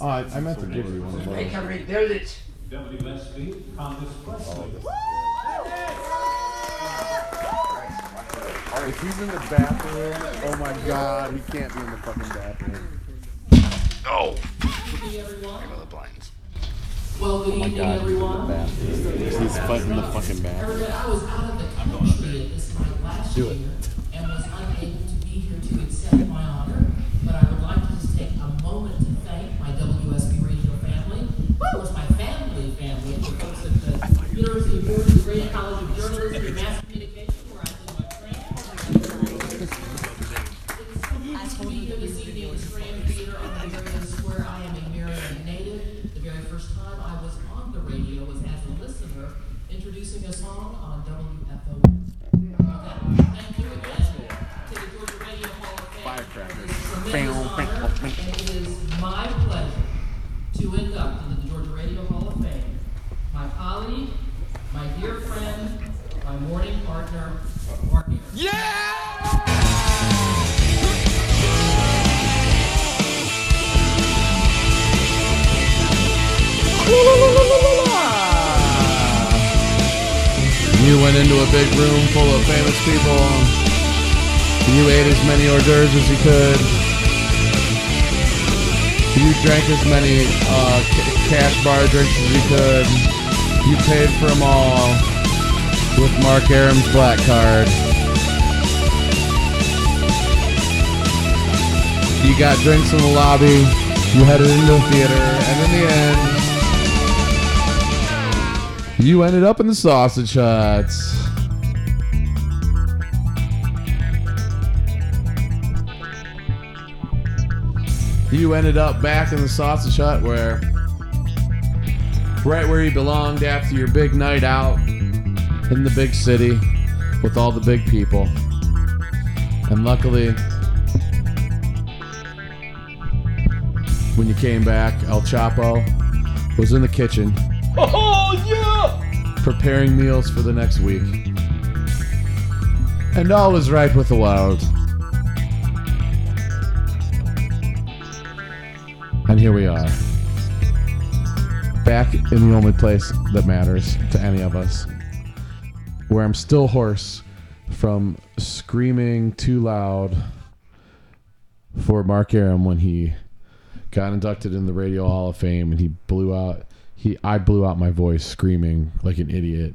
Oh, I, I meant to give you one of They those. can rebuild it. WSB, Condace Pressley. If he's in the bathroom, oh my god, he can't be in the fucking bathroom. Oh. There go the blinds. Well, good evening, God, he's in the everyone. bathroom. He's fighting the fucking bathroom. Everett, I was out of the country this time last Do year introducing a song on uh, WFO. People. You ate as many hors d'oeuvres as you could. You drank as many uh, ca- cash bar drinks as you could. You paid for them all with Mark Arum's black card. You got drinks in the lobby. You headed into the theater, and in the end, you ended up in the sausage huts. You ended up back in the sausage hut where, right where you belonged after your big night out in the big city with all the big people. And luckily, when you came back, El Choppo was in the kitchen oh, preparing meals for the next week. And all was right with the world. And here we are. Back in the only place that matters to any of us. Where I'm still hoarse from screaming too loud for Mark Arum when he got inducted in the Radio Hall of Fame and he blew out he I blew out my voice screaming like an idiot.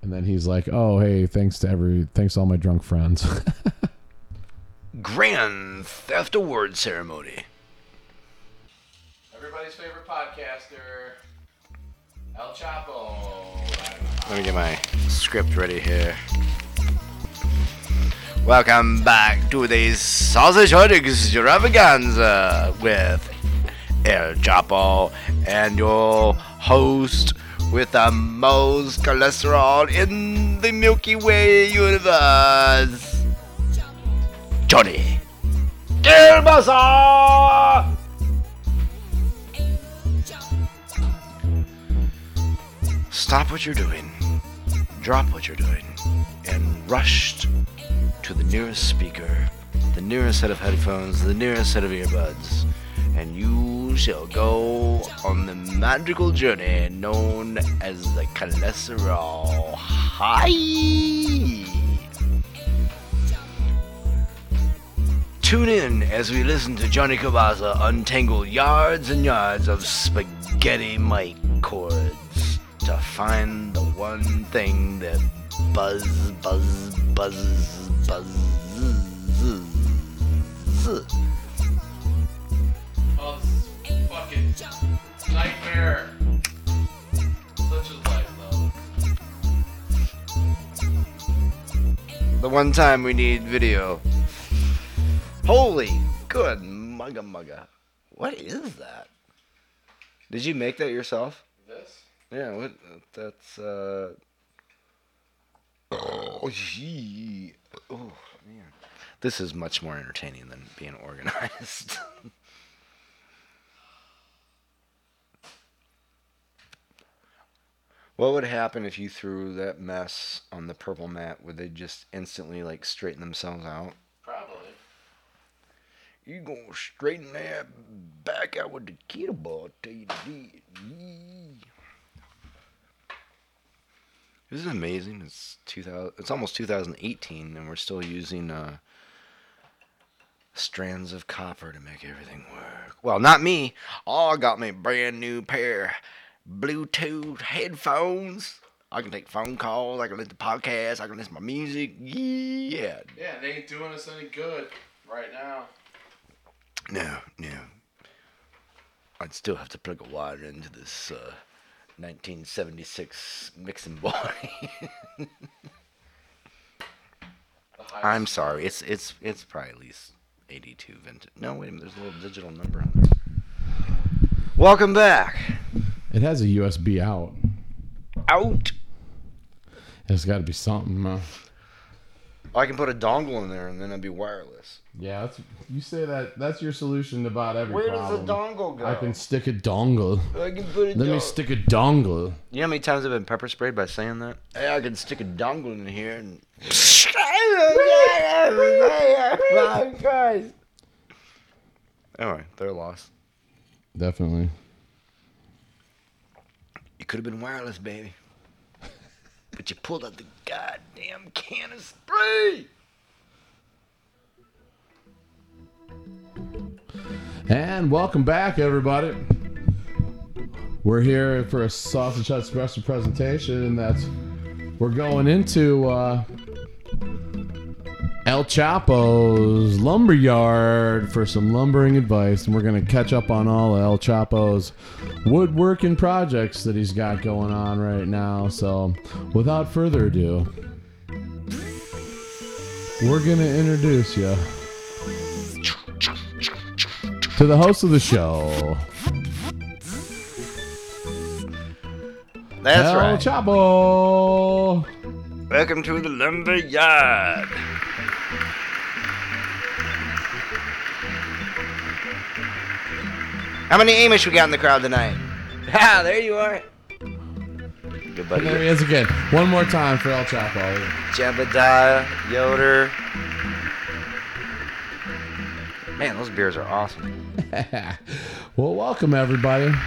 And then he's like, "Oh, hey, thanks to every thanks to all my drunk friends." Grand Theft Award Ceremony. Everybody's favorite podcaster, El Choppo. Let me get my script ready here. Welcome back to the Sausage Hut Extravaganza with El Choppo and your host with the most cholesterol in the Milky Way universe, Johnny Gilbasa! Stop what you're doing, drop what you're doing, and rush to the nearest speaker, the nearest set of headphones, the nearest set of earbuds, and you shall go on the magical journey known as the cholesterol high. Tune in as we listen to Johnny Cabaza untangle yards and yards of spaghetti mic cords to find the one thing that buzz, buzz, buzz, buzz. Though. The one time we need video. Holy good mugga mugga. What is that? Did you make that yourself? This? Yeah, what that's uh Oh gee. Oh man. This is much more entertaining than being organized. what would happen if you threw that mess on the purple mat? Would they just instantly like straighten themselves out? Probably. You gonna straighten that back out with the keto ball? Tell you Isn't it amazing? It's 2000. It's almost 2018, and we're still using uh, strands of copper to make everything work. Well, not me. Oh, I got me a brand new pair Bluetooth headphones. I can take phone calls. I can listen to podcasts. I can listen to my music. Yeah. Yeah, they ain't doing us any good right now. No, no. I'd still have to plug a wire into this uh, 1976 mixing boy. I'm sorry. It's it's it's probably at least 82 vintage. No, wait a minute. There's a little digital number on there. Welcome back. It has a USB out. Out. It's got to be something. Uh, I can put a dongle in there and then it'd be wireless. yeah, that's you say that. That's your solution to about every Where problem. does the dongle go? I can stick a dongle. I can put a dongle. Let me stick a dongle. You know how many times I've been pepper sprayed by saying that? Hey, I can stick a dongle in here and. Guys. Anyway, they're lost. Definitely. You could have been wireless, baby. But you pulled out the goddamn can of spray. And welcome back, everybody. We're here for a Sausage Hut special presentation, and that's we're going into uh, El Choppo's lumberyard for some lumbering advice, and we're going to catch up on all of El Choppo's woodworking projects that he's got going on right now. So, without further ado, we're going to introduce you to the host of the show, That's right. El right. Chapo. Welcome to the lumber How many Amish we got in the crowd tonight? Ah, there you are. Good And buddy. there he is again. One more time for El Choppo. Jebediah, Yoder. Man, those beers are awesome. well, welcome everybody.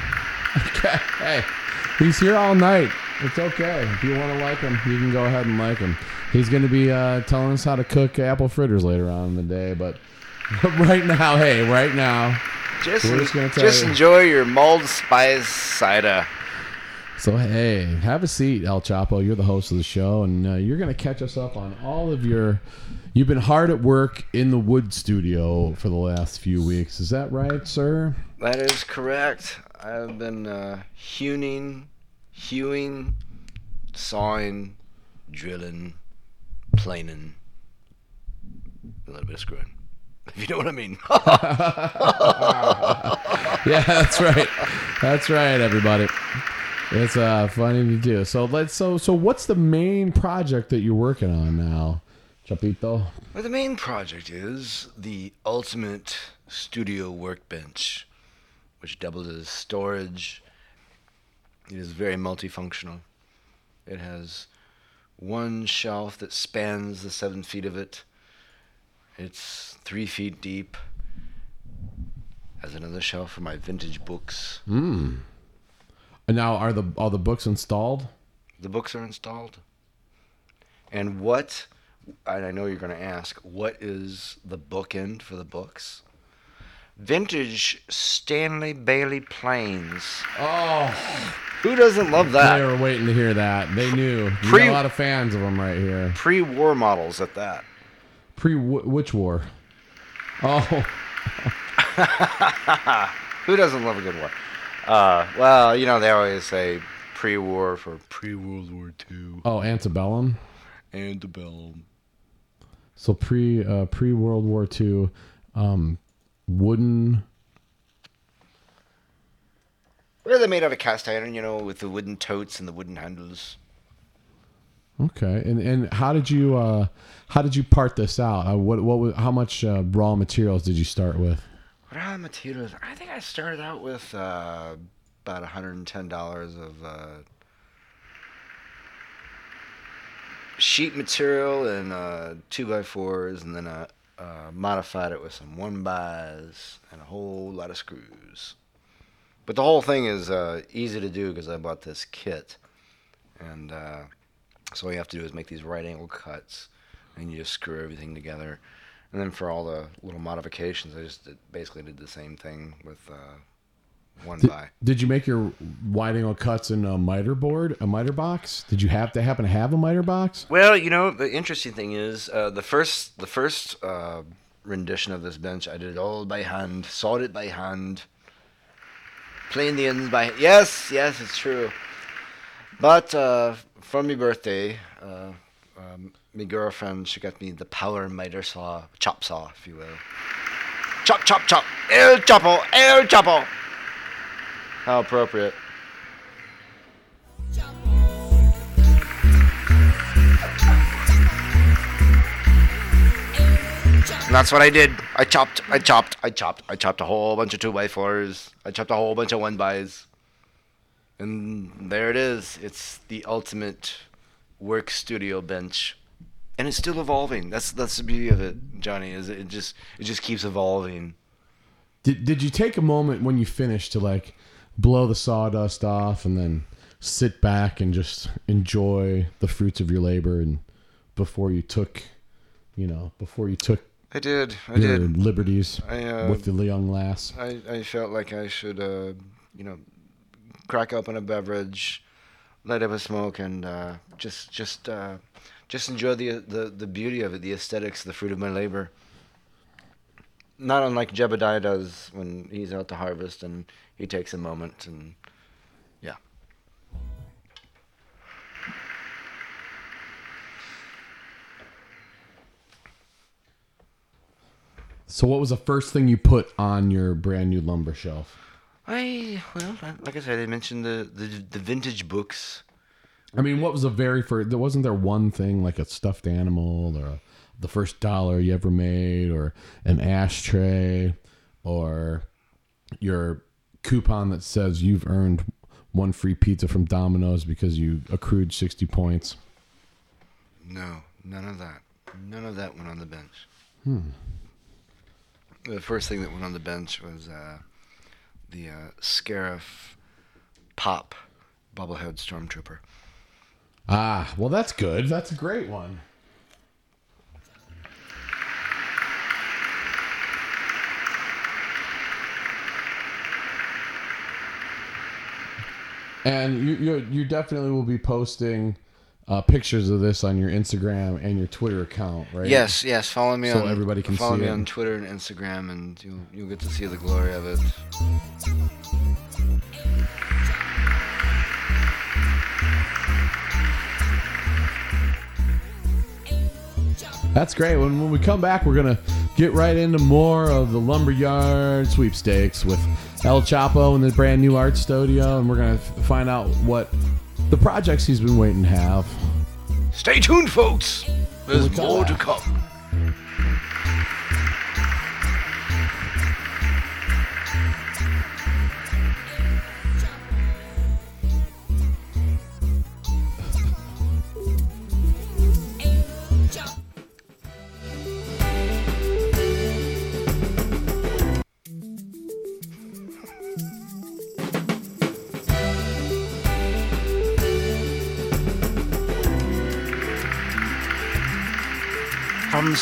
Okay, hey, he's here all night. It's okay. If you want to like him, you can go ahead and like him. He's going to be uh, telling us how to cook apple fritters later on in the day. But right now, hey, right now. Just, We're just gonna tell just you. enjoy your mulled spice cider. So hey, have a seat, El Choppo. You're the host of the show, and uh, you're going to catch us up on all of your. You've been hard at work in the wood studio for the last few weeks. Is that right, sir? That is correct. I've been uh, hewing, hewing, sawing, drilling, planing, a little bit of screwing. If you know what I mean. Yeah, that's right. That's right, everybody. It's uh funny to do. So let's so so what's the main project that you're working on now, Chapito? Well, the main project is the ultimate studio workbench, which doubles as storage. It is very multifunctional. It has one shelf that spans the seven feet of it. It's three feet deep. Has another shelf for my vintage books. Hmm. And now are the all the books installed? The books are installed. And what, and I know you're going to ask, what is the bookend for the books? Vintage Stanley Bailey Planes. Oh, Who doesn't love that? they were waiting to hear that. They knew. Pre- a lot of fans of them right here. Pre war models at that. Pre which war? Oh, Who doesn't love a good war? Uh, well, you know, they always say pre war for pre World War II, oh, antebellum. antebellum. So pre uh, pre World War II, um, wooden. Well, they're made out of cast iron, you know, with the wooden totes and the wooden handles. Okay, and and how did you uh, how did you part this out? Uh, what what was, how much uh, raw materials did you start with? Raw materials. I think I started out with uh, about $110 of uh, sheet material and uh, two by fours, and then a uh, modified it with some one bys and a whole lot of screws. But the whole thing is uh, easy to do because I bought this kit, and uh, so all you have to do is make these right angle cuts, and you just screw everything together. And then for all the little modifications, I just did, basically did the same thing with uh, one Did, by. did you make your wide angle cuts in a miter board, a miter box? Did you have to happen to have a miter box? Well, you know, the interesting thing is uh, the first the first uh, rendition of this bench, I did it all by hand, sawed it by hand, planed the ends by. Yes, yes, it's true. But uh, for my birthday, uh, um, my girlfriend she got me the power miter saw, chop saw, if you will. Chop, chop, chop. El Choppo, El Choppo. How appropriate. And that's what I did. I chopped, I chopped, I chopped, I chopped a whole bunch of two by fours. I chopped a whole bunch of one bys. And there it is. It's the ultimate work studio bench. And it's still evolving. That's that's the beauty of it, Johnny, is it just it just keeps evolving. Did Did you take a moment when you finished to like blow the sawdust off and then sit back and just enjoy the fruits of your labor and before you took, you know, before you took I did. I your did. liberties I uh, with the young lass? I, I felt like I should, uh, you know, crack open a beverage, light up a smoke, and uh, just just uh, just enjoy the, the the beauty of it, the aesthetics, the fruit of my labor. Not unlike Jebediah does when he's out to harvest and he takes a moment and yeah. So, what was the first thing you put on your brand new lumber shelf? I well, like I said, I mentioned the the, the vintage books. I mean, what was the very first? There wasn't there one thing like a stuffed animal or a, the first dollar you ever made or an ashtray or your coupon that says you've earned one free pizza from Domino's because you accrued 60 points. No, none of that. None of that went on the bench. Hmm. The first thing that went on the bench was uh, the uh, Scarif Pop Bubblehead Stormtrooper. Ah, well, that's good. That's a great one. And you, you, you definitely will be posting uh, pictures of this on your Instagram and your Twitter account, right? Yes, yes. Follow me So on everybody can follow see me it. on Twitter and Instagram, and you'll you'll get to see the glory of it. That's great. When, when we come back, we're going to get right into more of the Lumberyard sweepstakes with El Choppo and the brand new art studio. And we're going to find out what the projects he's been waiting to have. Stay tuned, folks. There's more to come.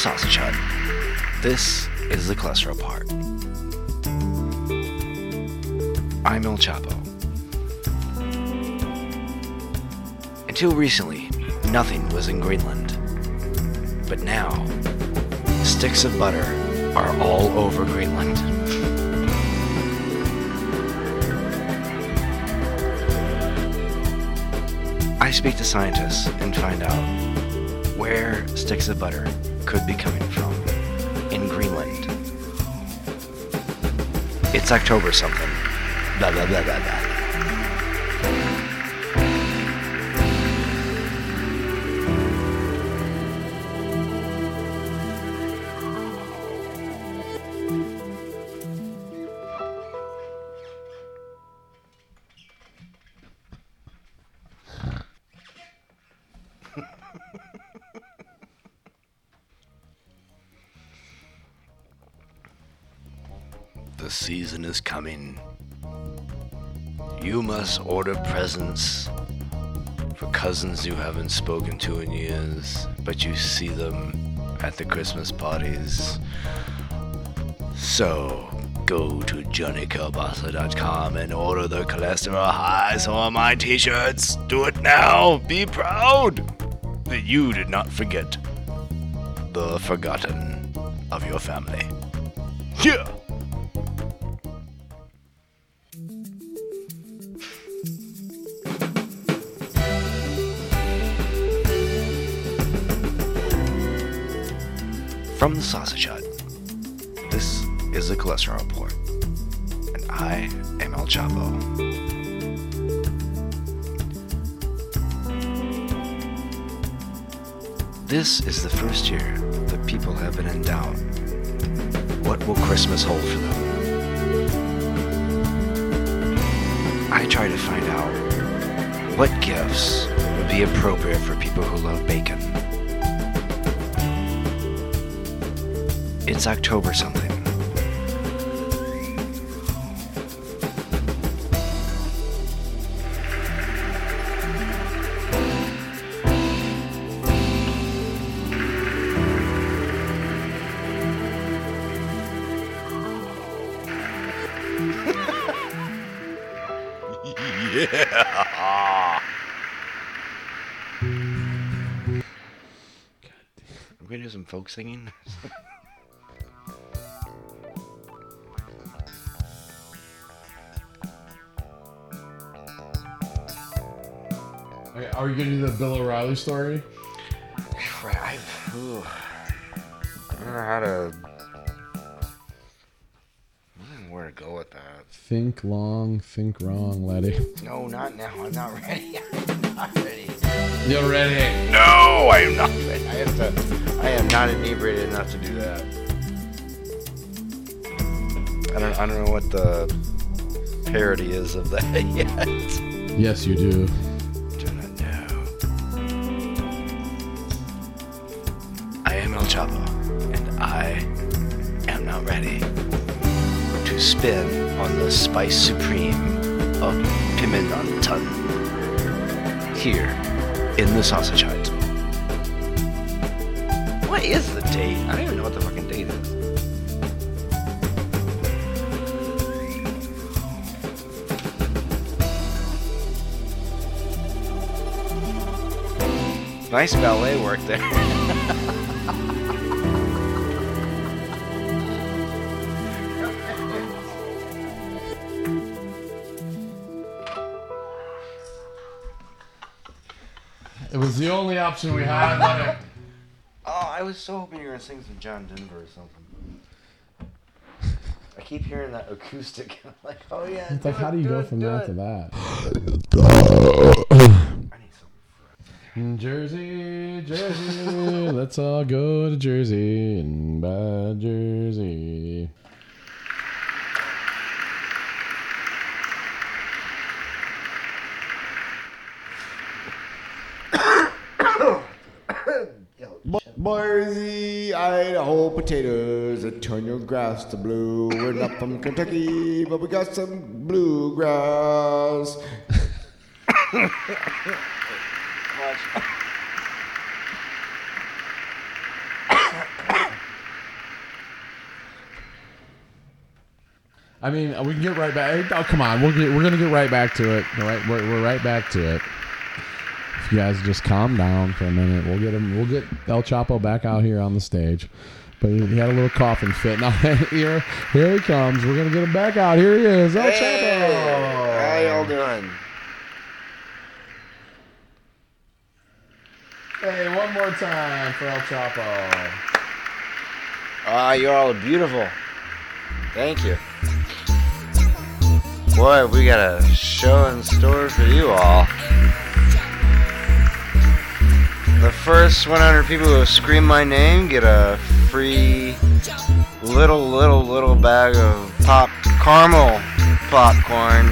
Sausage Hut, this is the cholesterol part. I'm El Choppo. Until recently, nothing was in Greenland. But now, sticks of butter are all over Greenland. I speak to scientists and find out where sticks of butter could be coming from in Greenland. It's October something. Blah blah blah blah blah. Season is coming. You must order presents for cousins you haven't spoken to in years, but you see them at the Christmas parties. So, go to johnnykelbasa.com and order the cholesterol high so my t-shirts. Do it now. Be proud that you did not forget the forgotten of your family. Yeah. Cholesterol Report, and I am El Choppo. This is the first year that people have been in doubt. What will Christmas hold for them? I try to find out what gifts would be appropriate for people who love bacon. It's October something. Yeah. We're gonna do some folk singing. Okay, are we gonna do the Bill O'Reilly story? Crap, I've, ooh. I don't know how to. Think long, think wrong, Letty. No, not now. I'm not ready. I'm not ready. You're ready. No, I am not ready. I have to. I am not inebriated enough to do that. I don't. I don't know what the parody is of that yet. Yes, you do. Do not know. I am El Choppo, and I am not ready spin on the spice supreme of Pimenton here in the sausage hut. What is the date? I don't even know what the fucking date is. Nice ballet work there. was the only option we had. Letty. Oh, I was so hoping you were gonna sing some John Denver or something. I keep hearing that acoustic. I'm like, oh yeah. It's like, how do you go from that to that? I need some. Jersey, Jersey, let's all go to Jersey and buy Jersey. Boise, Idaho potatoes that turn your grass to blue. We're not from Kentucky, but we got some bluegrass. I mean, we can get right back. Oh, come on, we'll get. We're gonna get right back to it. All right, we're, we're right back to it. If you guys just calm down for a minute, we'll get him. We'll get El Choppo back out here on the stage. But he, he had a little coughing fit. Now here, here he comes. We're gonna get him back out. Here he is, El Choppo. How y'all doing? Hey, one more time for El Choppo. Ah, you're all beautiful. Thank you. Boy, we got a show in store for you all. The first 100 people who scream my name get a free little, little, little bag of pop caramel popcorn.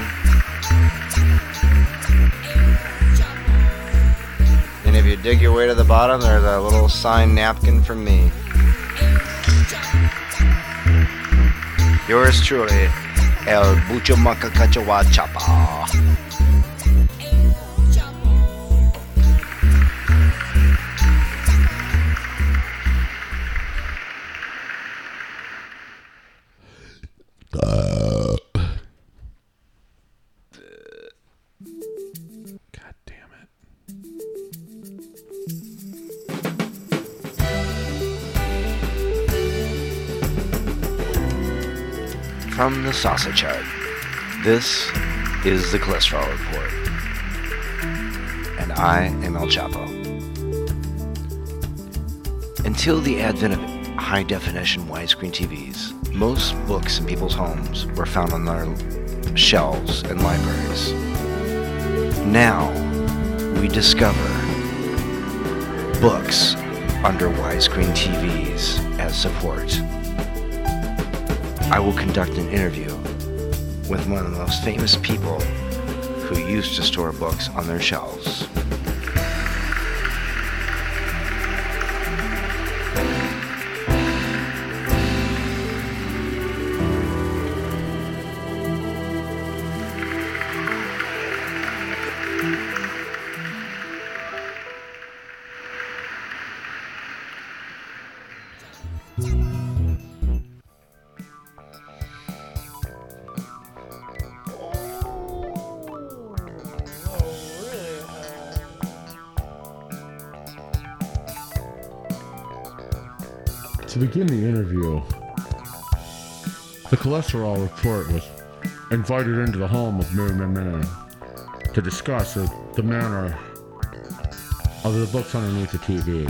And if you dig your way to the bottom, there's a little signed napkin from me. Yours truly, El Buchamaca Cachawa Chapa. God damn it. From the Sausage Hut, this is the Cholesterol Report. And I am El Choppo. Until the advent of high definition widescreen TVs, most books in people's homes were found on their shelves in libraries. Now, we discover books under widescreen TVs as support. I will conduct an interview with one of the most famous people who used to store books on their shelves. Begin the interview, the cholesterol report was invited into the home of Mary McMahon to discuss the, the manner of the books underneath the TV.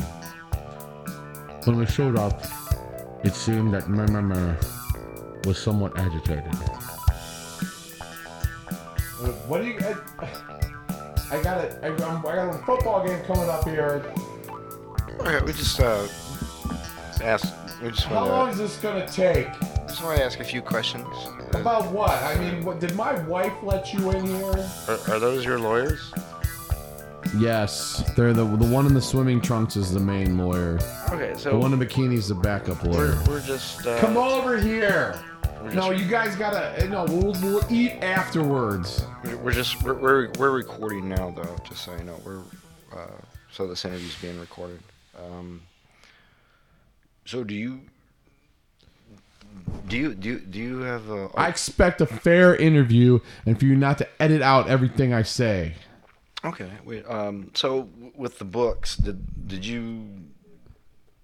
When we showed up, it seemed that Mary McMahon was somewhat agitated. What do you? I, I got it. I, I'm- I got a football game coming up here. All right, we just uh ask. We just How long is this gonna take? just want to ask a few questions. About what? I mean, what, did my wife let you in here? Are, are those your lawyers? Yes, they're the the one in the swimming trunks is the main lawyer. Okay, so The so one in bikini's is the backup lawyer. we're, we're just uh, Come over here. we're No, just, you guys gotta. No, we'll, we'll eat afterwards. we're just we're, we're we're recording now though. Just so you know, we're uh, so this interview's being recorded. Um, so do you do you do you, do you have a? I expect a fair interview and for you not to edit out everything I say. Okay, wait. Um, so with the books, did did you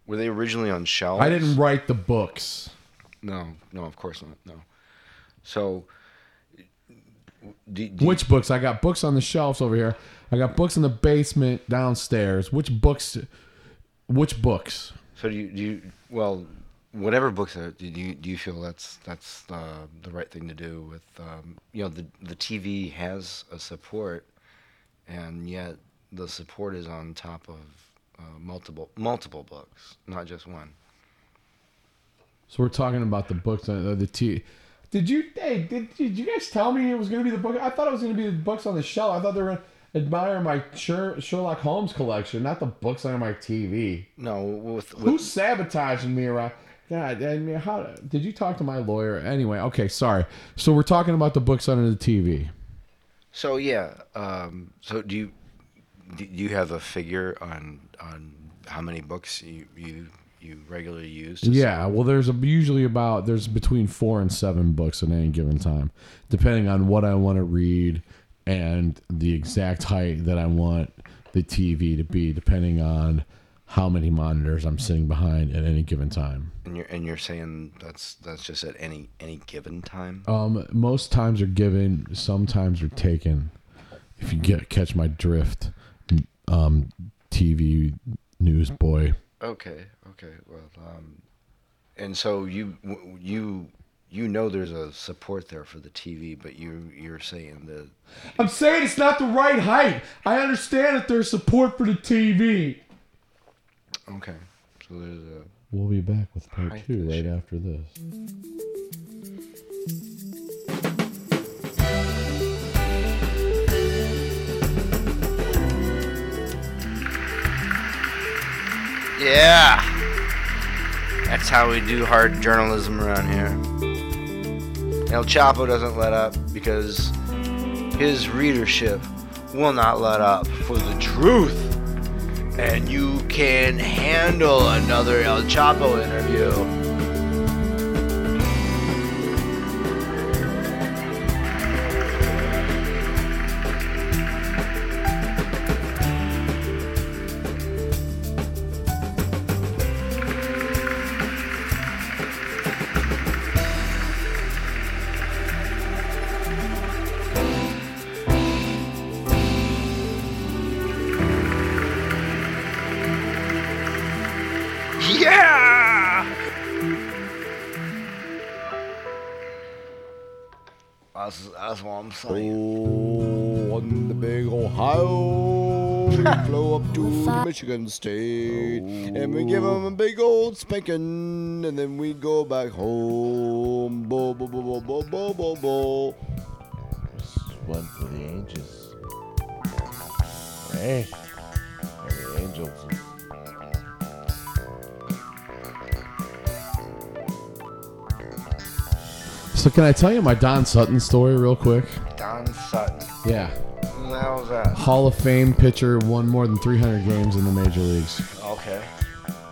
were they originally on shelves? I didn't write the books. No, no, of course not. No. So, do, do Which books? I got books on the shelves over here. I got books in the basement downstairs. Which books? Which books? So do you do you well whatever books are, do you do you feel that's that's uh, the right thing to do with um, you know the the TV has a support, and yet the support is on top of uh, multiple multiple books, not just one. So we're talking about the books on the, T. Did you? Hey, did, did you guys tell me it was gonna be the book? I thought it was gonna be the books on the shelf. I thought they were admire my Sher- Sherlock Holmes collection, not the books on my TV. No, with, with Who's sabotaging me around? God, I mean, how did you talk to my lawyer? Anyway, okay, sorry. So we're talking about the books under the TV. So yeah, um, so do you do you have a figure on on how many books you you, you regularly use? Yeah, well, there's a, usually about there's between four and seven books at any given time, depending on what I want to read and the exact height that I want the TV to be, depending on how many monitors I'm sitting behind at any given time. And you're and you're saying that's that's just at any any given time. Um, most times are given, sometimes are taken. If you get catch my drift, um, TV newsboy. Okay, okay. Well, um, and so you you you know there's a support there for the TV, but you you're saying that I'm saying it's not the right height. I understand that there's support for the TV. okay. So there's a We'll be back with part Height two right issue. after this. yeah. That's how we do hard journalism around here. El Choppo doesn't let up because his readership will not let up for the truth. And you can handle another El Choppo interview. Oh, on the big Ohio, we flow up to the Michigan State, and we give 'em a big old spanking, and then we go back home. Bo bo bo bo bo bo bo bo. One for the angels. Hey, the angels. So can I tell you my Don Sutton story real quick? Sutton. Yeah. Who the hell is that? Hall of Fame pitcher, won more than 300 games in the major leagues. Okay.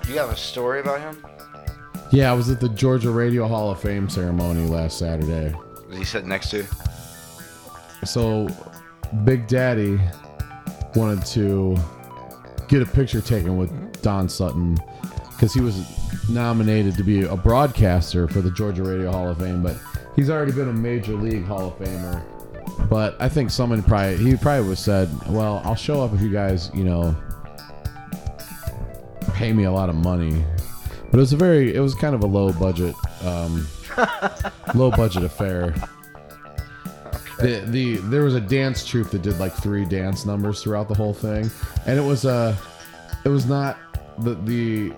You have a story about him? Yeah, I was at the Georgia Radio Hall of Fame ceremony last Saturday. Was he sitting next to? So, Big Daddy wanted to get a picture taken with Don Sutton because he was nominated to be a broadcaster for the Georgia Radio Hall of Fame, but he's already been a Major League Hall of Famer. But I think someone probably he probably was said, "Well, I'll show up if you guys, you know, pay me a lot of money." But it was a very, it was kind of a low budget, um, low budget affair. The, the there was a dance troupe that did like three dance numbers throughout the whole thing, and it was uh it was not the the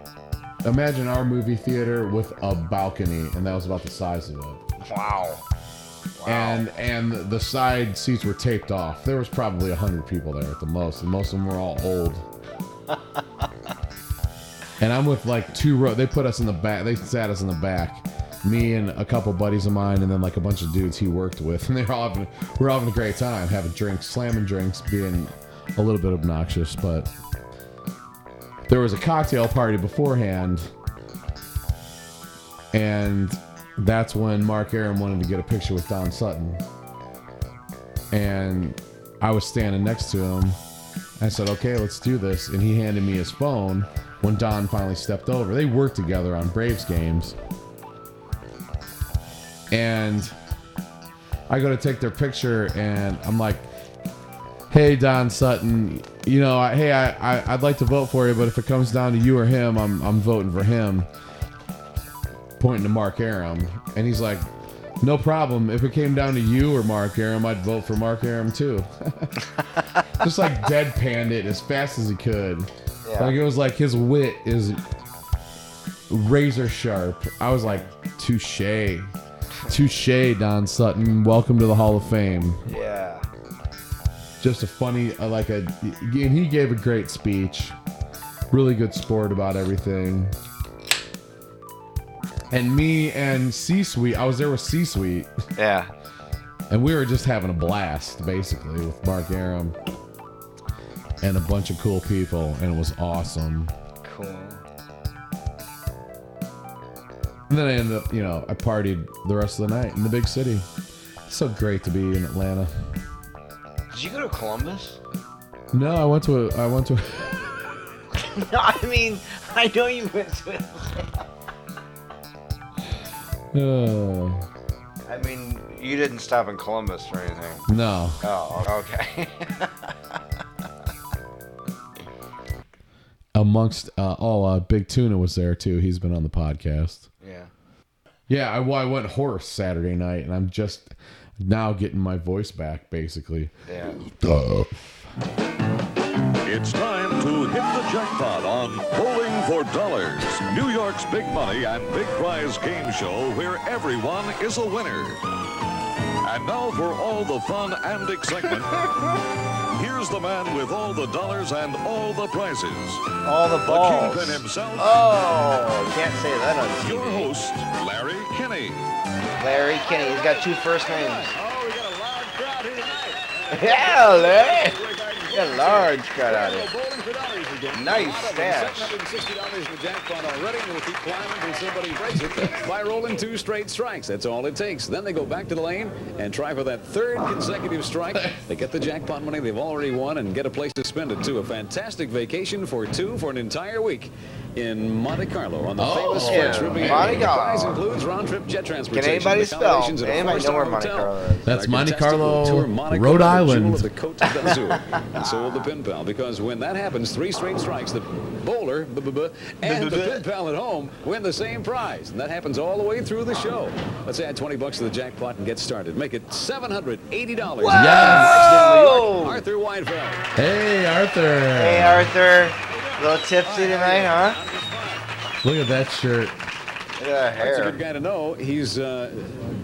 imagine our movie theater with a balcony, and that was about the size of it. Wow. And and the side seats were taped off. There was probably a hundred people there at the most, and most of them were all old. and I'm with like two row. They put us in the back. They sat us in the back. Me and a couple buddies of mine, and then like a bunch of dudes he worked with, and they were all having we we're all having a great time, having drinks, slamming drinks, being a little bit obnoxious, but there was a cocktail party beforehand, and that's when Mark Arum wanted to get a picture with Don Sutton. And I was standing next to him. I said, okay, let's do this. And he handed me his phone when Don finally stepped over. They worked together on Braves games. And I go to take their picture, and I'm like, hey, Don Sutton, you know, I, hey, I, I, I'd like to vote for you, but if it comes down to you or him, I'm, I'm voting for him pointing to Mark Arum, and he's like, "No problem. If it came down to you or Mark Arum, I'd vote for Mark Arum too." Just like deadpanned it as fast as he could. Yeah. Like it was like his wit is razor sharp. I was like, "Touche, touche, Don Sutton. Welcome to the Hall of Fame." Yeah. Just a funny, uh, like a, and he gave a great speech. Really good sport about everything. And me and C Suite, I was there with C Suite, Yeah. and we were just having a blast, basically, with Mark Arum and a bunch of cool people, and it was awesome. Cool. And then I ended up, you know, I partied the rest of the night in the big city. It's so great to be in Atlanta. Did you go to Columbus? No, I went to a, I went to. no, I mean, I know you went to. Uh, I mean, you didn't stop in Columbus or anything. no, Oh, okay. amongst uh, oh, uh, Big Tuna was there too. He's been on the podcast. yeah. Yeah, I, well, I went horse Saturday night, and I'm just now getting my voice back, basically. Yeah. It's time to hit the jackpot on Bowling for Dollars, New York's big money and big prize game show where everyone is a winner. And now for all the fun and excitement. Here's the man with all the dollars and all the prizes. All the balls. The kingpin himself, Oh, can't say that on your host, Larry Kinney. Larry Kinney. He's got two first names. Oh, we got a loud crowd here tonight. Yeah, Larry. Got a large crowd out here. Nice stash. $760 in the jackpot already, and we'll keep climbing until somebody breaks it by rolling two straight strikes. That's all it takes. Then they go back to the lane and try for that third consecutive strike. They get the jackpot money they've already won and get a place to spend it too. A fantastic vacation for two for an entire week in Monte Carlo on the oh, famous Oh, Yeah, French Riviera. Monte The prize Carlo. includes round-trip jet transportation. Can anybody spell? accommodations at Anybody know where Monte. Carlo is? That's Monte Carlo, tour Rhode Carlo, the jewel Island. the Côte d'Azur. and so will the pin pal, because when that happens, three straight strikes, the bowler b- b- b- and the pin pal at home win the same prize. And that happens all the way through the show. Let's add 20 bucks to the jackpot and get started. Make it $780. Whoa! Arthur Weinfeld. Hey, Arthur. Hey, Arthur. A little tipsy tonight, huh? Look at that shirt. Look at that That's a good guy to know. He's uh,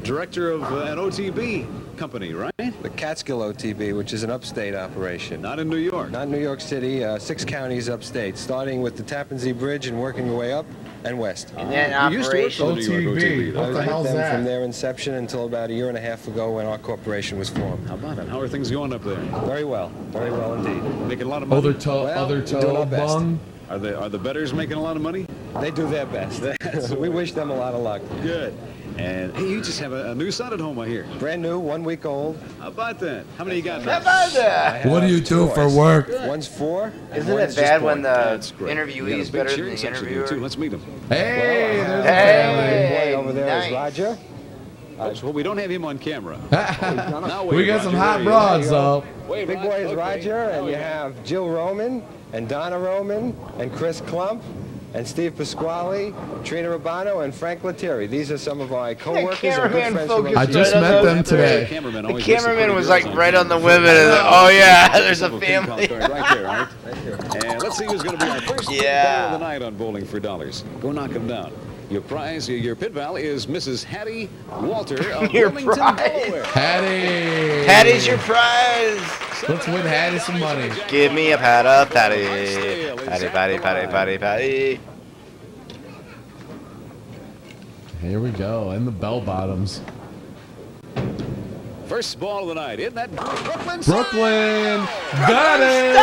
director of uh, an OTB company, right? The Catskill OTB, which is an upstate operation. Not in New York. Not New York City, uh, six counties upstate, starting with the Tappan Zee Bridge and working your way up and west. And then You used to work for operation. the New York OTB. OTB, What I the hell's them that? from their inception until about a year and a half ago when our corporation was formed. How about it? How are things going up there? Very well, very well indeed. Making a lot of money. Other toe, Well, other we're doing our toe best. bung. Are the are the bettors making a lot of money? They do their best. we wish them a lot of luck. Good. And hey, you just have a, a new son at home, I hear. Brand new, one week old. How about that? How many you got How now? about I that? What do you two do for boys. work? One's four. Isn't one's it bad when the interviewee You got a is big better than the section here, too. interviewer? Let's meet him. Hey, there's the Hey. Boy over there is nice. Roger. well, we don't have him on camera. family. We wait, got some hot there broads, There you go. though. Wait, Big Roger, boy is okay. Roger, and Oh, you have Jill Roman, and Donna Roman, and Chris Klump, and Steve Pasquale, Trina Urbano, and Frank Lettieri. These are some of my co-workers and good cameraman friends focused I just right met the- them today. Cameraman The always looks cameraman was like right on the women. And oh yeah, there's a Simple ping pong family. card right there, And let's see who's going to be our first Yeah. pal of the night on Bowling for Dollars. Go knock him down. Your prize, your, your pit pal is Mrs. Hattie Walter of Your Wilmington, prize. Delaware. Hattie. Patty's your prize. Let's win Hattie some money. Give me a pat up, Patty. Patty, Patty, Patty, Patty, Patty. Here we go. And the bell bottoms. First ball of the night. Isn't that Brooklyn? Brooklyn. Got it.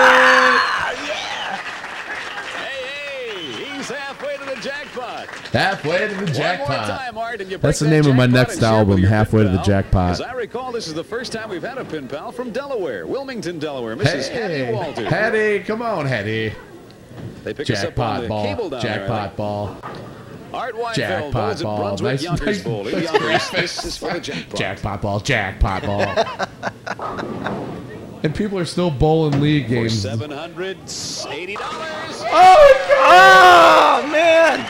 Hey, hey, he's halfway to the jackpot. Halfway to the One more jackpot. time, Art, and you That's break the that name of my next and share it with album, Halfway pin to the. Jackpot. As I recall, this is the first time we've had a pin pal from Delaware, Wilmington, Delaware. Mrs. Hattie Walter. Hattie, come on, Hattie. They pick us up on Jackpot the ball. cable down there, Jackpot think. ball. Art Weinfeld Jackpot bowls at ball. Brunswick Nice- Yonkers nice- Bowl. Nice Yonkers, this is for the jackpot. Jackpot ball. Jackpot ball. and people are still bowling league For games. seven hundred eighty dollars. Oh, oh man!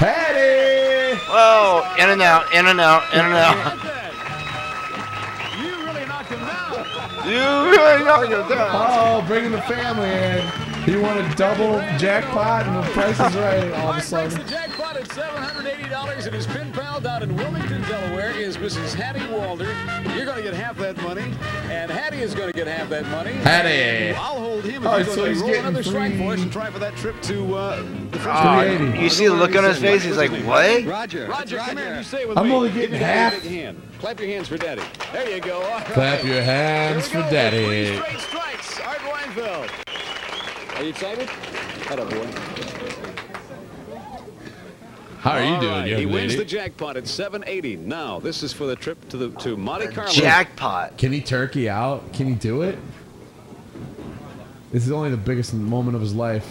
Hattie jumps up. Hattie. Whoa! In and out, in and out, in and out. You really knocked him down. You really know you're down. Oh, bringing the family in. He won a double jackpot and the price is right all of a Art breaks the sudden. Jackpot at $780 and his pin pal down in Wilmington, Delaware is Mrs. Hattie Walter. You're going to get half that money, and Hattie is going to get half that money. Hattie. I'll hold him if Oh, so he's roll getting another strike for us and try for that trip to uh, the French Oh, Riviera. 380. you see the look on his face? He's like, what? Roger. Roger, come here. You stay with I'm me. only getting me half. big hand. Clap your hands for Daddy. There you go. All right. Clap your hands for we go. Three daddy. straight strikes. Art Weinfeld. Are you excited? Head up, boy. How are you All doing, right, young He wins the jackpot at 780. Now, this is for the trip to the to Monte Carlo. Jackpot. Can he turkey out? Can he do it? This is only the biggest moment of his life.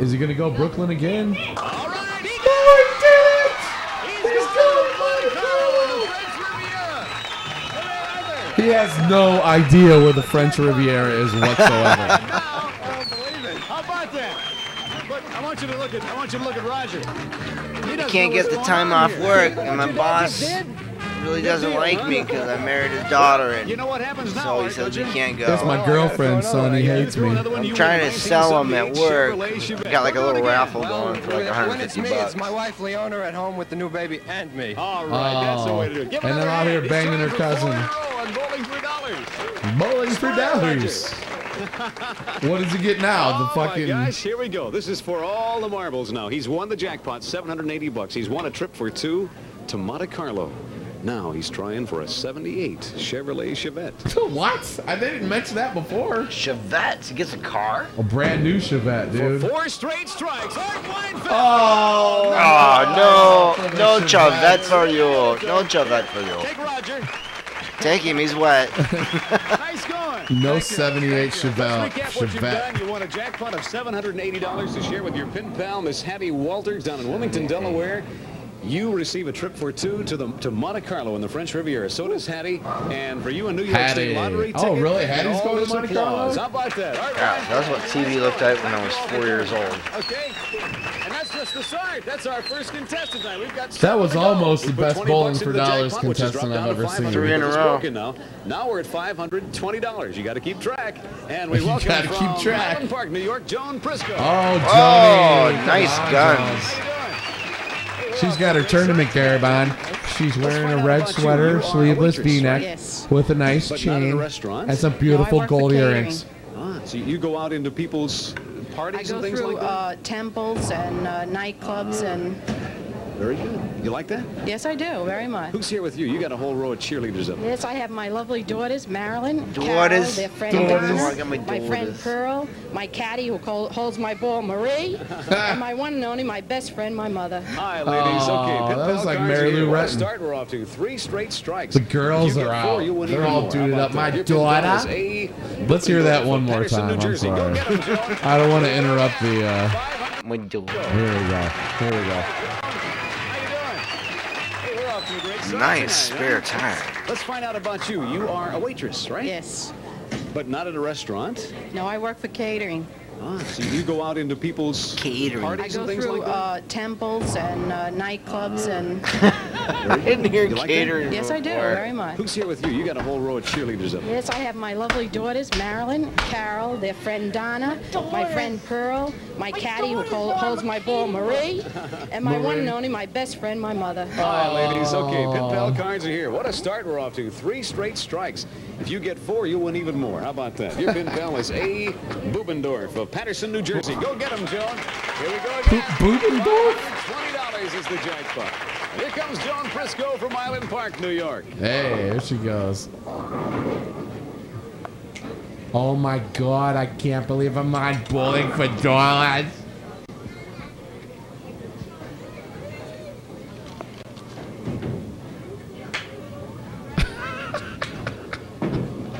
Is he gonna go Brooklyn again? All right, he Oh, he did it! He's going to Monte Carlo French Riviera. He has no idea where the French Riviera is whatsoever. Now, I don't believe it. How about that? But I want you to look at I want you to look at Roger. He doesn't Can't get the time off here. work, and my boss. really doesn't like me because I married his daughter, and You know what happens now, so he says we you? can't go. That's my girlfriend, son. He hates me. I'm trying to sell them at work. Got like a little raffle going for like When it's 150 me, bucks. it's my wife Leona at home with the new baby and me. All right, that's the way to do it. Give and then another out here banging her It's time for cousin. four in a row on Bowling for dollars. Bowling for dollars. What does he get now? The oh fucking. my gosh, here we go. This is for all the marbles now. He's won the jackpot, 780 bucks. He's won a trip for two to Monte Carlo. Now he's trying for a 78 Chevrolet Chevette. what? I didn't mention that before. Chevettes. He gets a car. A brand new Chevette, For dude. four straight strikes, Art Weinfeld. Oh, Oh no, no Chevette. Chevette for you. No Chevette for you. Take Roger. Take him. He's wet. Nice going. No Thank 78 Thank you. Chevelle. Let's recap what you've Chevette. You won a jackpot of $780 to share with your pin pal, Miss Hattie Walters, down in Wilmington, Delaware. You receive a trip for two to the to Monte Carlo in the French Riviera. So does Hattie. And for you, a New York Hattie. State lottery Oh, really? Hattie's going to Monte. Carlo? How about that? All right, Yeah, that's what TV looked like when I was four years old. Okay. And that's the start. That's our first contestant tonight. We've got That was almost the best bowling for the dollars jackpot, which has contestant I've down to ever seen. 500 Three in a it's row. broken Now. now we're at $520. You got to keep track. And we You welcome gotta from keep track. Highland Park, New York, Joan Prisco. Oh, Oh, nice Come on, guns. How? She's got her tournament gear on. She's wearing a red sweater, sleeveless V-neck, Yes. with a nice But not in a chain restaurant? and some beautiful work for gold earrings. Ah, so you go out into people's I parties go and things through like that? uh, temples and uh, nightclubs, and Very good. You like that? yes, I do very much. Who's here with you? You got a whole row of cheerleaders up there. Yes, I have my lovely daughters, Marilyn, Daughters? Carol, their friend Daughters. Donna, Oh, I got my my friend daughters. Pearl, my caddy who col- holds my ball, Marie, and my one and only, my best friend, my mother. Hi, ladies. Aw, okay, Pit that Pal was like cards Mary are here. Lou What a Retton. Start. We're off to three straight strikes. The girls If you are four, out. you win They're even all more. duded How up. My that? Your Pit Pal daughter. is A. Let's hear that one more Paterson, time. New I'm Jersey. Go sorry. get 'em, Joe. I don't want to interrupt the. Uh, My dude. here we go. Here we go. Nice spare time. Let's find out about you. You are a waitress, right? Yes. But not at a restaurant. No, I work for catering. Ah, so you go out into people's Catering. I parties go and things through like that? uh, temples and uh, nightclubs, and I didn't hear You like that? catering. yes, I do before. very much. Who's here with you? You got a whole row of cheerleaders up there. Yes, I have my lovely daughters, Marilyn, Carol, their friend Donna, my friend Pearl, my caddy who hol- holds my ball, Marie, and my one and only, my best friend, my mother. Hi, ladies. Okay, Pit Pal cards are here. What a start we're off to. Three straight strikes. If you get four, you'll win even more. How about that? Your Pin Pal is A. Bubendorf of Paterson, New Jersey. Go get him, John. Here we go again. Bubendorf? $20 is the jackpot. Here comes John Frisco from Island Park, New York. Hey, there she goes. Oh my god, I can't believe I'm on bowling for dollars.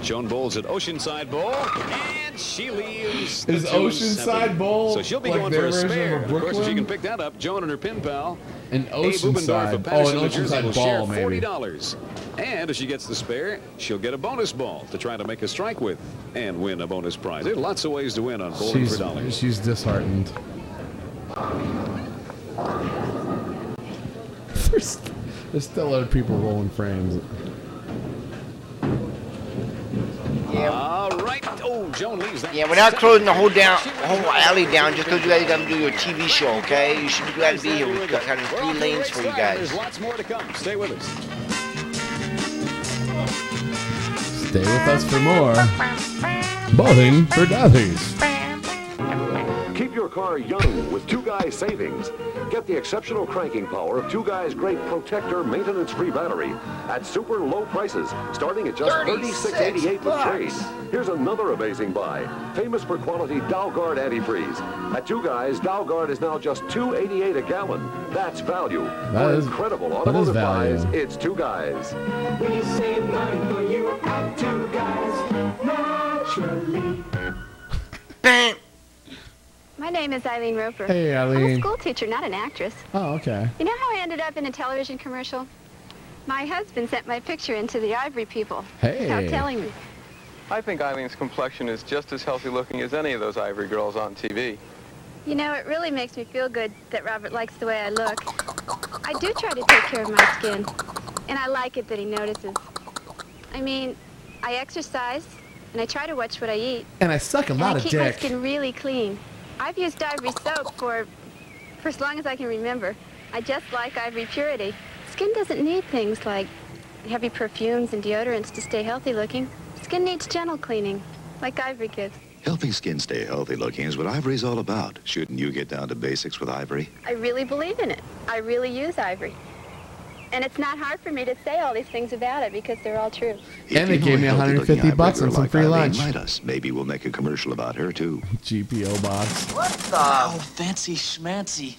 Joan bowls at Oceanside Bowl, and she leaves. Is the Oceanside. Bowl So she'll be like going for a version of spare. a Of course, if she can pick that up, Joan and her pin pal. An A. Bubendorf Oceanside. of Oh, Paterson, an New Jersey will Oceanside share ball, forty maybe. dollars. And if she gets the spare, she'll get a bonus ball to try to make a strike with and win a bonus prize. There's lots of ways to win on bowling She's, for dollars. she's disheartened. There's, there's still other people rolling frames. All right. Oh, Joan leaves that. Yeah, we're not closing the whole down, whole alley down just because you guys got to do your TV show, okay? You should be glad to be here. We've got kind of three off to a lanes for you guys. There's lots more to come. Stay with us. Stay with us for more. Bowling for dollars. Keep your car young with Two Guys Savings. Get the exceptional cranking power of Two Guys' great protector maintenance-free battery at super low prices, starting at just $36.88 with trade. Here's another amazing buy. Famous for quality Dalgard antifreeze. At Two Guys, Dalgard is now just $2.88 a gallon. That's value. That for is- incredible that is automotive value. buys, it's Two Guys. We save money for you at two guys naturally. Bam! My name is Eileen Roper. Hey, Eileen. I'm a Eileen. school teacher, not an actress. Oh, okay. You know how I ended up in a television commercial? My husband sent my picture into the Ivory People. Hey. Without telling me. I think Eileen's complexion is just as healthy looking as any of those ivory girls on TV. You know, it really makes me feel good that Robert likes the way I look. I do try to take care of my skin. And I like it that he notices. I mean, I exercise, and I try to watch what I eat. And I suck a lot and lot I of keep my skin really clean. I've used Ivory soap for, for as long as I can remember. I just like Ivory purity. Skin doesn't need things like heavy perfumes and deodorants to stay healthy looking. Skin needs gentle cleaning, like Ivory gives. Helping skin stay healthy looking is what Ivory's all about. Shouldn't you get down to basics with Ivory? I really believe in it. I really use Ivory. And it's not hard for me to say all these things about it because they're all true. And they gave me 150 bucks and some free lunch. Might us. Maybe we'll make a commercial about her too. GPO box. What the? Oh, fancy schmancy.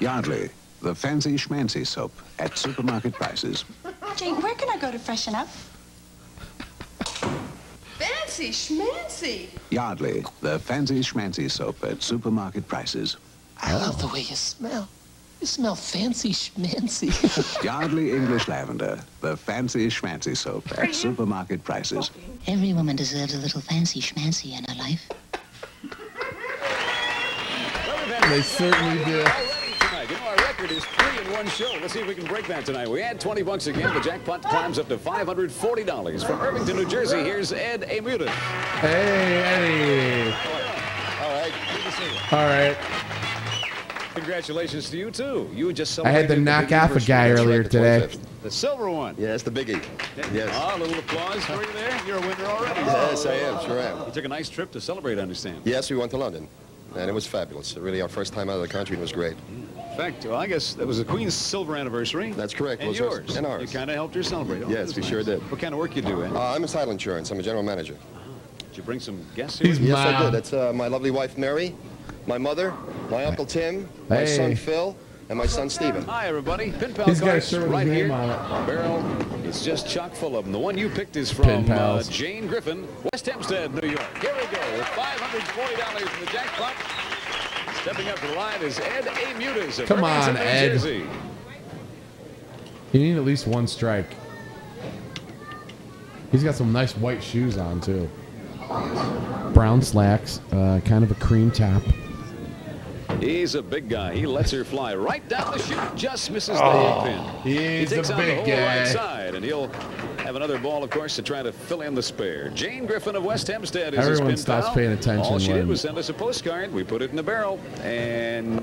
Yardley, the fancy schmancy soap at supermarket prices. Jane, where can I go to freshen up? Fancy schmancy. Yardley, the fancy schmancy soap at supermarket prices. I love the way you smell. You smell fancy schmancy. Yardley English Lavender, the fancy schmancy soap at supermarket prices. Every woman deserves a little fancy schmancy in her life. They certainly do. Tonight, you know, our record is three in one show. Let's see if we can break that tonight. We add 20 bucks again. The jackpot climbs up to $540. From Irvington, New Jersey, here's Ed Amuda. Hey, Eddie. All right. Good to see you. All right. Congratulations to you, too. You just I had to the knock off a guy earlier the today. The silver one. Yeah, that's the biggie. Yes. Ah, a little applause for you there. You're a winner already. Yes, I am. Sure am. You took a nice trip to celebrate, I understand. Yes, we went to London, and it was fabulous. Really, our first time out of the country, and it was great. In fact, well, I guess that was the Queen's silver anniversary. That's correct. And Was ours. yours. And ours. You kind of helped her celebrate. Oh, Yes, we nice. sure did. What kind of work you do, Ed? Uh, I'm in title insurance. I'm a general manager. Did you bring some guests here? He's yes, I did. That's uh, my lovely wife, Mary, my mother, my uncle Tim, my Hey. son Phil, and my son Stephen. Hi, everybody. Pin pal He's got a cards shirt with right his here. name on it. Barrel is just chock full of them. The one you picked is from uh. Jane Griffin, West Hempstead, New York. Here we go with $540 in the jackpot. Stepping up to the line is Ed Amutis of Come Irvington, on, Ed. Jersey. You need at least one strike. He's got some nice white shoes on too. Brown slacks, uh, kind of a cream top. He's a big guy. He lets her fly right down the chute. Just misses the Oh, pin. he's he takes a on the whole guy. right side, and he'll have another ball, of course, to try to fill in the spare. Jane Griffin of West Hempstead is his Everyone pin stops pal. paying attention All she did was send us a postcard. We put it in the barrel, and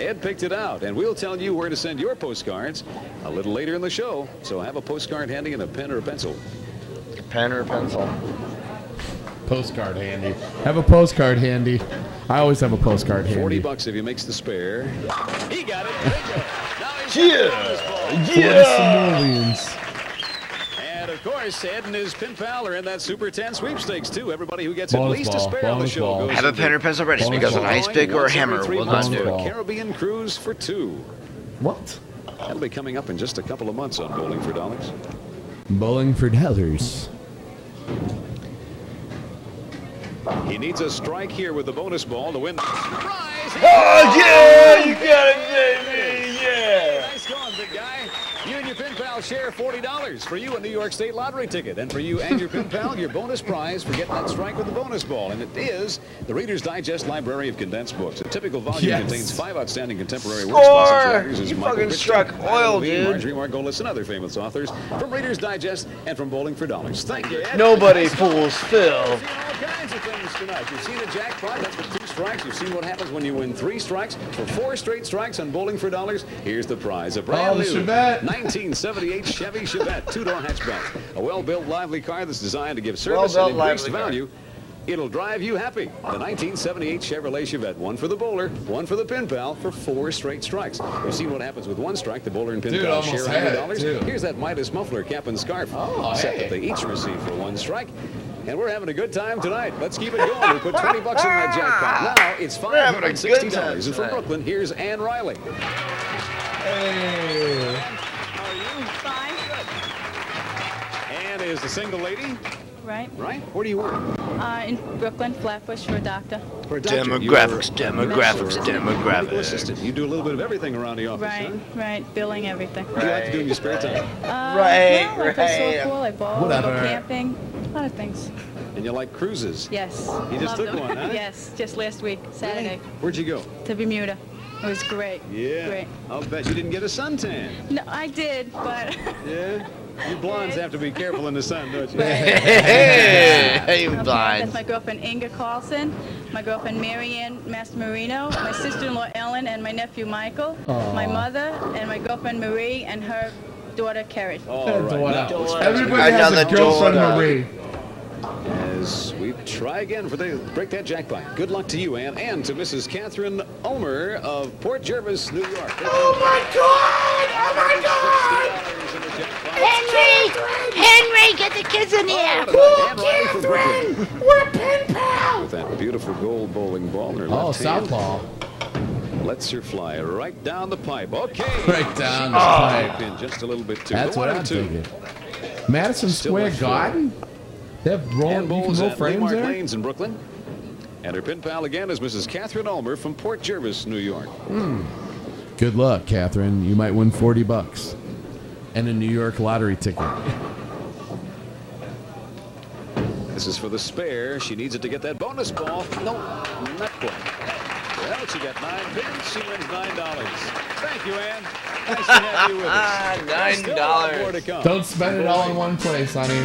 Ed picked it out. And we'll tell you where to send your postcards a little later in the show. So have a postcard handy and a pen or a pencil. Pen or a pencil. Postcard handy. Have a postcard handy. I always have a postcard here. 40 handy. bucks if he makes the spare. He got it. Bingo. Now he's Yeah. got the bonus simoleons. And of course, Ed and his pin pal are in that Super 10 sweepstakes too. Everybody who gets at least ball, a spare on the show ball. goes Have a pen or pencil ready Bonus because an ice pick or a hammer three will not do. a. Caribbean cruise for two. What? That'll be coming up in just a couple of months on Bowling for Dollars. Bowling for dollars. He needs a strike here with the bonus ball to win. Surprise! Oh, yeah! You got it, baby! Yeah! Nice going, big guy. You and your pin pal share $40 for you a New York State lottery ticket. And for you and your pin pal, your bonus prize for getting that strike with the bonus ball. And it is the Reader's Digest Library of Condensed Books. A typical volume Yes. contains five outstanding contemporary works Score! by such writers as You Michael fucking Crichton, struck Ira oil, Levine, dude. Marjorie Margolis, and other famous authors from Reader's Digest and from Bowling for Dollars. Thank you, Ed. Nobody Nice going. fools Phil. You've seen all kinds of tonight. You've seen a jackpot, that's with two strikes. You've seen what happens when you win three strikes. For four straight strikes on Bowling for Dollars, here's the prize. A brand Oh, the new Chevette. 1978 Chevy Chevette two-door hatchback. A well-built, lively car that's designed to give service Well-built, and increased lively car. value. It'll drive you happy. The 1978 Chevrolet Chevette. One for the bowler, one for the pin pal for four straight strikes. We've seen what happens with one strike. The bowler and pin Dude, pal share $100. Here's that Midas muffler, cap, and scarf Oh, set hey. that they each receive for one strike. And we're having a good time tonight. Let's keep it going. We put 20 bucks in that jackpot. Ah! Now it's We're having a good $560. And from. Brooklyn, here's Ann Riley. Hey. How are you? Fine. Ann is the single lady, Right. right? Where do you work? Uh, in Brooklyn, Flatbush for a doctor. For a doctor. Demographics, demographics, nurse or a medical demographics. assistant. You do a little bit of everything around the office, Right, huh? right. Billing everything. What do you like to do in your spare time? Uh, Right, well, I play right. softball, I bowl, I go camping, a lot of things. And you like cruises? Yes. You just love took them. one, huh? yes, just last week, Saturday, Where'd you go? to Bermuda. It was great. Yeah. Great. I'll bet you didn't get a suntan. No, I did, but. Yeah. You blondes have to be careful in the sun, don't you? Hey, you Okay, blind. That's my girlfriend Inga Carlson, my girlfriend Marianne Mastromarino, my sister-in-law Ellen, and my nephew Michael, Aw. my mother, and my girlfriend Marie, and her daughter Carrie. All That's right. what Now, else. let's Everybody fast has a girlfriend to- Marie. As we try again for the break that jackpot. Good luck to you, Ann, and to Mrs. Catherine Omer of Port Jervis, New York. Oh my God! Oh my God! Henry! Henry, get the kids in here! Cool, Catherine! We're pen pals! With that beautiful gold bowling ball in her Oh, left hand. southpaw. Lets her fly right down the pipe. Okay. Right down the She's pipe. in just a little bit too. That's The what I'm and two. thinking. Madison Still Square. Garden? They have roll, you And can bowls roll frames Lemark there? Lanes in Brooklyn. And her pin pal again is Mrs. Catherine Ulmer from Port Jervis, New York. Hmm. Good luck, Catherine. You might win 40 bucks and a New York lottery ticket. This is for the spare. She needs it to get that bonus ball. No, not quite. Well, she got nine pins. She wins nine dollars. Thank you, Ann. Nice to have you with us. Ah, nine Still a lot dollars. more to come. Don't spend it all in one place, honey.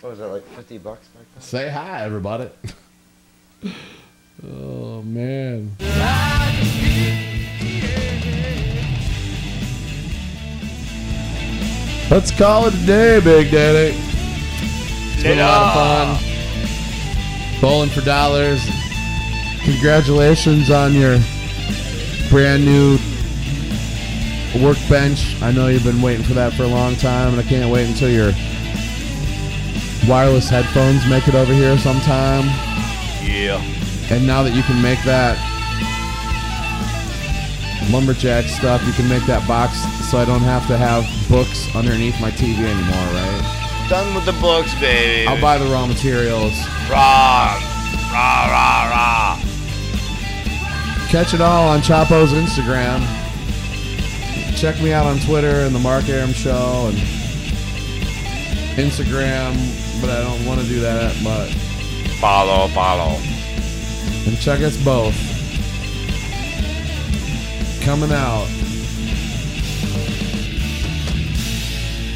What was that, like 50 bucks back then? Say hi, everybody. oh, man. Let's call it a day, Big Daddy. It's been a lot of fun. Bowling for dollars. Congratulations on your brand new workbench. I know you've been waiting for that for a long time, and I can't wait until your wireless headphones make it over here sometime. Yeah. And now that you can make that lumberjack stuff, you can make that box so I don't have to have books underneath my TV anymore, right? Done with the books, baby. I'll buy the raw materials. Raw. Rah, rah, rah. Catch it all on Choppo's Instagram. Check me out on Twitter and the Mark Arum Show and Instagram, but I don't want to do that much. Follow, follow. And check us both. Coming out.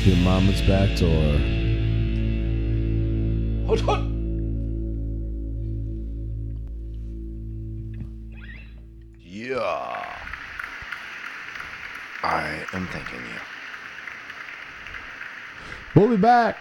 Your mama's back door. Hold, hold. Yeah. I am thanking you. We'll be back.